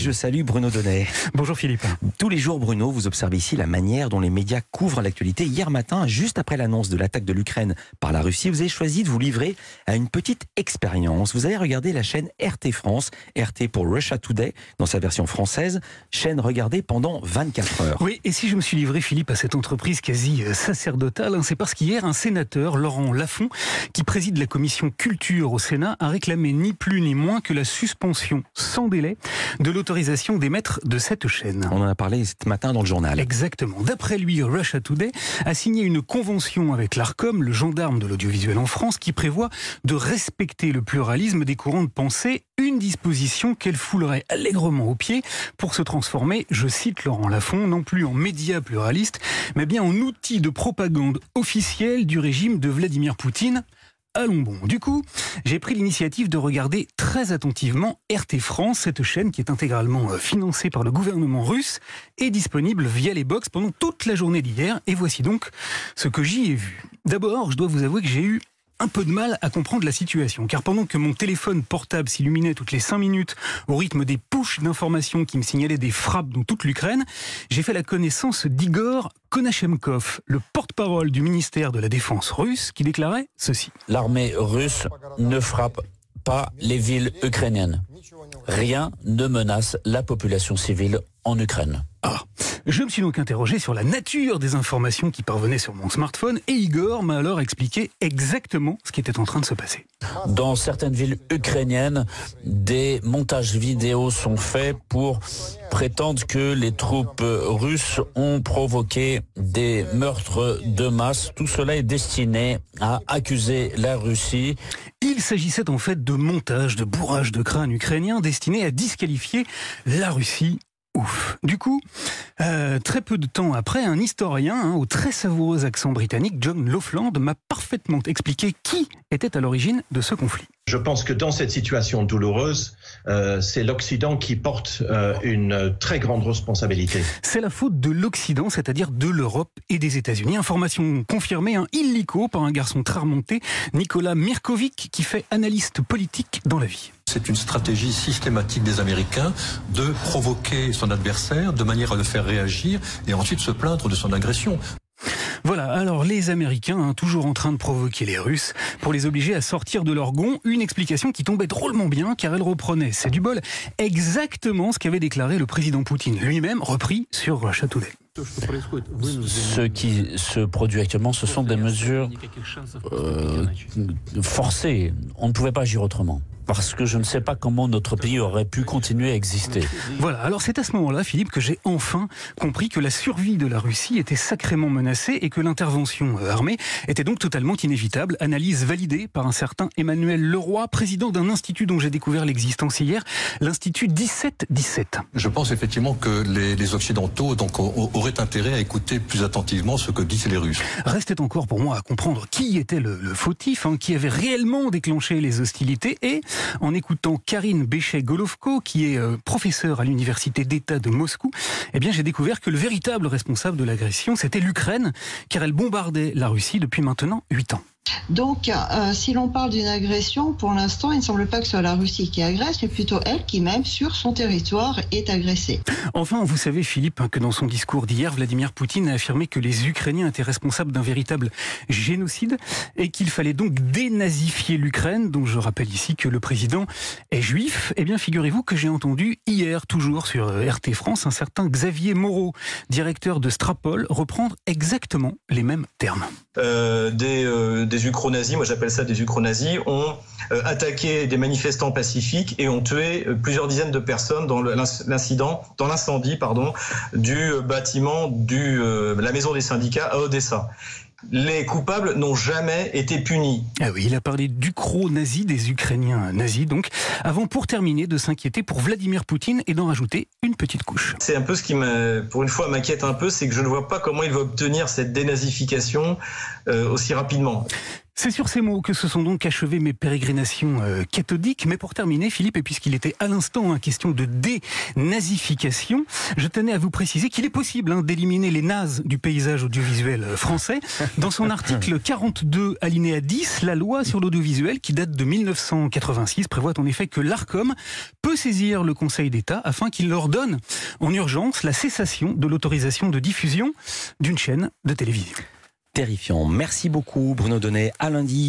je salue Bruno Donnet. Bonjour Philippe. Tous les jours, Bruno, vous observez ici la manière dont les médias couvrent l'actualité. Hier matin, juste après l'annonce de l'attaque de l'Ukraine par la Russie, vous avez choisi de vous livrer à une petite expérience. Vous avez regardé la chaîne RT France, RT pour Russia Today, dans sa version française, chaîne regardée pendant 24 heures. Oui, et si je me suis livré, Philippe, à cette entreprise quasi euh, sacerdotale, hein, c'est parce qu'hier, un sénateur, Laurent Lafont, qui préside la commission culture au Sénat, a réclamé ni plus ni moins que la suspension sans délai de l'autorisation d'émettre de cette chaîne. On en a parlé ce matin dans le journal. Exactement. D'après lui, Russia Today a signé une convention avec l'ARCOM, le gendarme de l'audiovisuel en France, qui prévoit de respecter le pluralisme des courants de pensée, une disposition qu'elle foulerait allègrement au pied pour se transformer, je cite Laurent Lafont, non plus en média pluraliste, mais bien en outil de propagande officielle du régime de Vladimir Poutine allons bon. Du coup, j'ai pris l'initiative de regarder très attentivement RT France, cette chaîne qui est intégralement euh, financée par le gouvernement russe et disponible via les box pendant toute la journée d'hier. Et voici donc ce que j'y ai vu. D'abord, je dois vous avouer que j'ai eu un peu de mal à comprendre la situation, car pendant que mon téléphone portable s'illuminait toutes les 5 minutes au rythme des pushs d'informations qui me signalaient des frappes dans toute l'Ukraine, j'ai fait la connaissance d'Igor Konachemkov, le porte-parole du ministère de la Défense russe, qui déclarait ceci. L'armée russe ne frappe pas les villes ukrainiennes. Rien ne menace la population civile en Ukraine. Je me suis donc interrogé sur la nature des informations qui parvenaient sur mon smartphone et Igor m'a alors expliqué exactement ce qui était en train de se passer. Dans certaines villes ukrainiennes, des montages vidéo sont faits pour prétendre que les troupes russes ont provoqué des meurtres de masse. Tout cela est destiné à accuser la Russie. Il s'agissait en fait de montages, de bourrage de crâne ukrainien destinés à disqualifier la Russie ouf. Du coup, euh, très peu de temps après, un historien hein, au très savoureux accent britannique, John Lofland, m'a parfaitement expliqué qui était à l'origine de ce conflit. Je pense que dans cette situation douloureuse, euh, c'est l'Occident qui porte euh, une très grande responsabilité. C'est la faute de l'Occident, c'est-à-dire de l'Europe et des États-Unis. Information confirmée, un illico par un garçon très remonté, Nicolas Mirkovic, qui fait analyste politique dans la vie. C'est une stratégie systématique des Américains de provoquer son adversaire de manière à le faire réagir et ensuite se plaindre de son agression. Voilà, alors les Américains, hein, toujours en train de provoquer les Russes, pour les obliger à sortir de leur gond, une explication qui tombait drôlement bien, car elle reprenait, c'est du bol, exactement ce qu'avait déclaré le président Poutine lui-même, repris sur Russia Today. Ce qui se produit actuellement, ce sont des mesures euh, forcées. On ne pouvait pas agir autrement parce que je ne sais pas comment notre pays aurait pu continuer à exister. Voilà, alors c'est à ce moment-là, Philippe, que j'ai enfin compris que la survie de la Russie était sacrément menacée et que l'intervention armée était donc totalement inévitable. Analyse validée par un certain Emmanuel Leroy, président d'un institut dont j'ai découvert l'existence hier, l'Institut 1717. Je pense effectivement que les, les Occidentaux donc, auraient intérêt à écouter plus attentivement ce que disent les Russes. Restait encore pour moi à comprendre qui était le, le fautif, hein, qui avait réellement déclenché les hostilités et en écoutant Karine Béchet-Golovko, qui est euh, professeure à l'université d'État de Moscou, eh bien j'ai découvert que le véritable responsable de l'agression, c'était l'Ukraine, car elle bombardait la Russie depuis maintenant 8 ans. Donc, euh, si l'on parle d'une agression, pour l'instant, il ne semble pas que ce soit la Russie qui agresse, mais plutôt elle qui, même sur son territoire, est agressée. Enfin, vous savez, Philippe, que dans son discours d'hier, Vladimir Poutine a affirmé que les Ukrainiens étaient responsables d'un véritable génocide et qu'il fallait donc dénazifier l'Ukraine, dont je rappelle ici que le président est juif. Eh bien, figurez-vous que j'ai entendu hier, toujours sur RT France, un certain Xavier Moreau, directeur de Strapol, reprendre exactement les mêmes termes. Euh, des, euh, des ukronazis, moi j'appelle ça des ukronazis, ont euh, attaqué des manifestants pacifiques et ont tué euh, plusieurs dizaines de personnes dans l'incendie, du bâtiment de la maison des syndicats à Odessa les coupables n'ont jamais été punis. Ah oui, il a parlé d'ukro-nazis, des Ukrainiens nazis, donc, avant pour terminer de s'inquiéter pour Vladimir Poutine et d'en rajouter une petite couche. C'est un peu ce qui, pour une fois, m'inquiète un peu, c'est que je ne vois pas comment il va obtenir cette dénazification euh, aussi rapidement. C'est sur ces mots que se sont donc achevées mes pérégrinations euh, cathodiques. Mais pour terminer, Philippe, et puisqu'il était à l'instant en question de dénazification, je tenais à vous préciser qu'il est possible hein, d'éliminer les nazes du paysage audiovisuel euh, français. Dans son article 42, alinéa 10, la loi sur l'audiovisuel, qui date de 1986, prévoit en effet que l'ARCOM peut saisir le Conseil d'État afin qu'il leur donne en urgence la cessation de l'autorisation de diffusion d'une chaîne de télévision. Merci beaucoup Bruno Donnet. À lundi.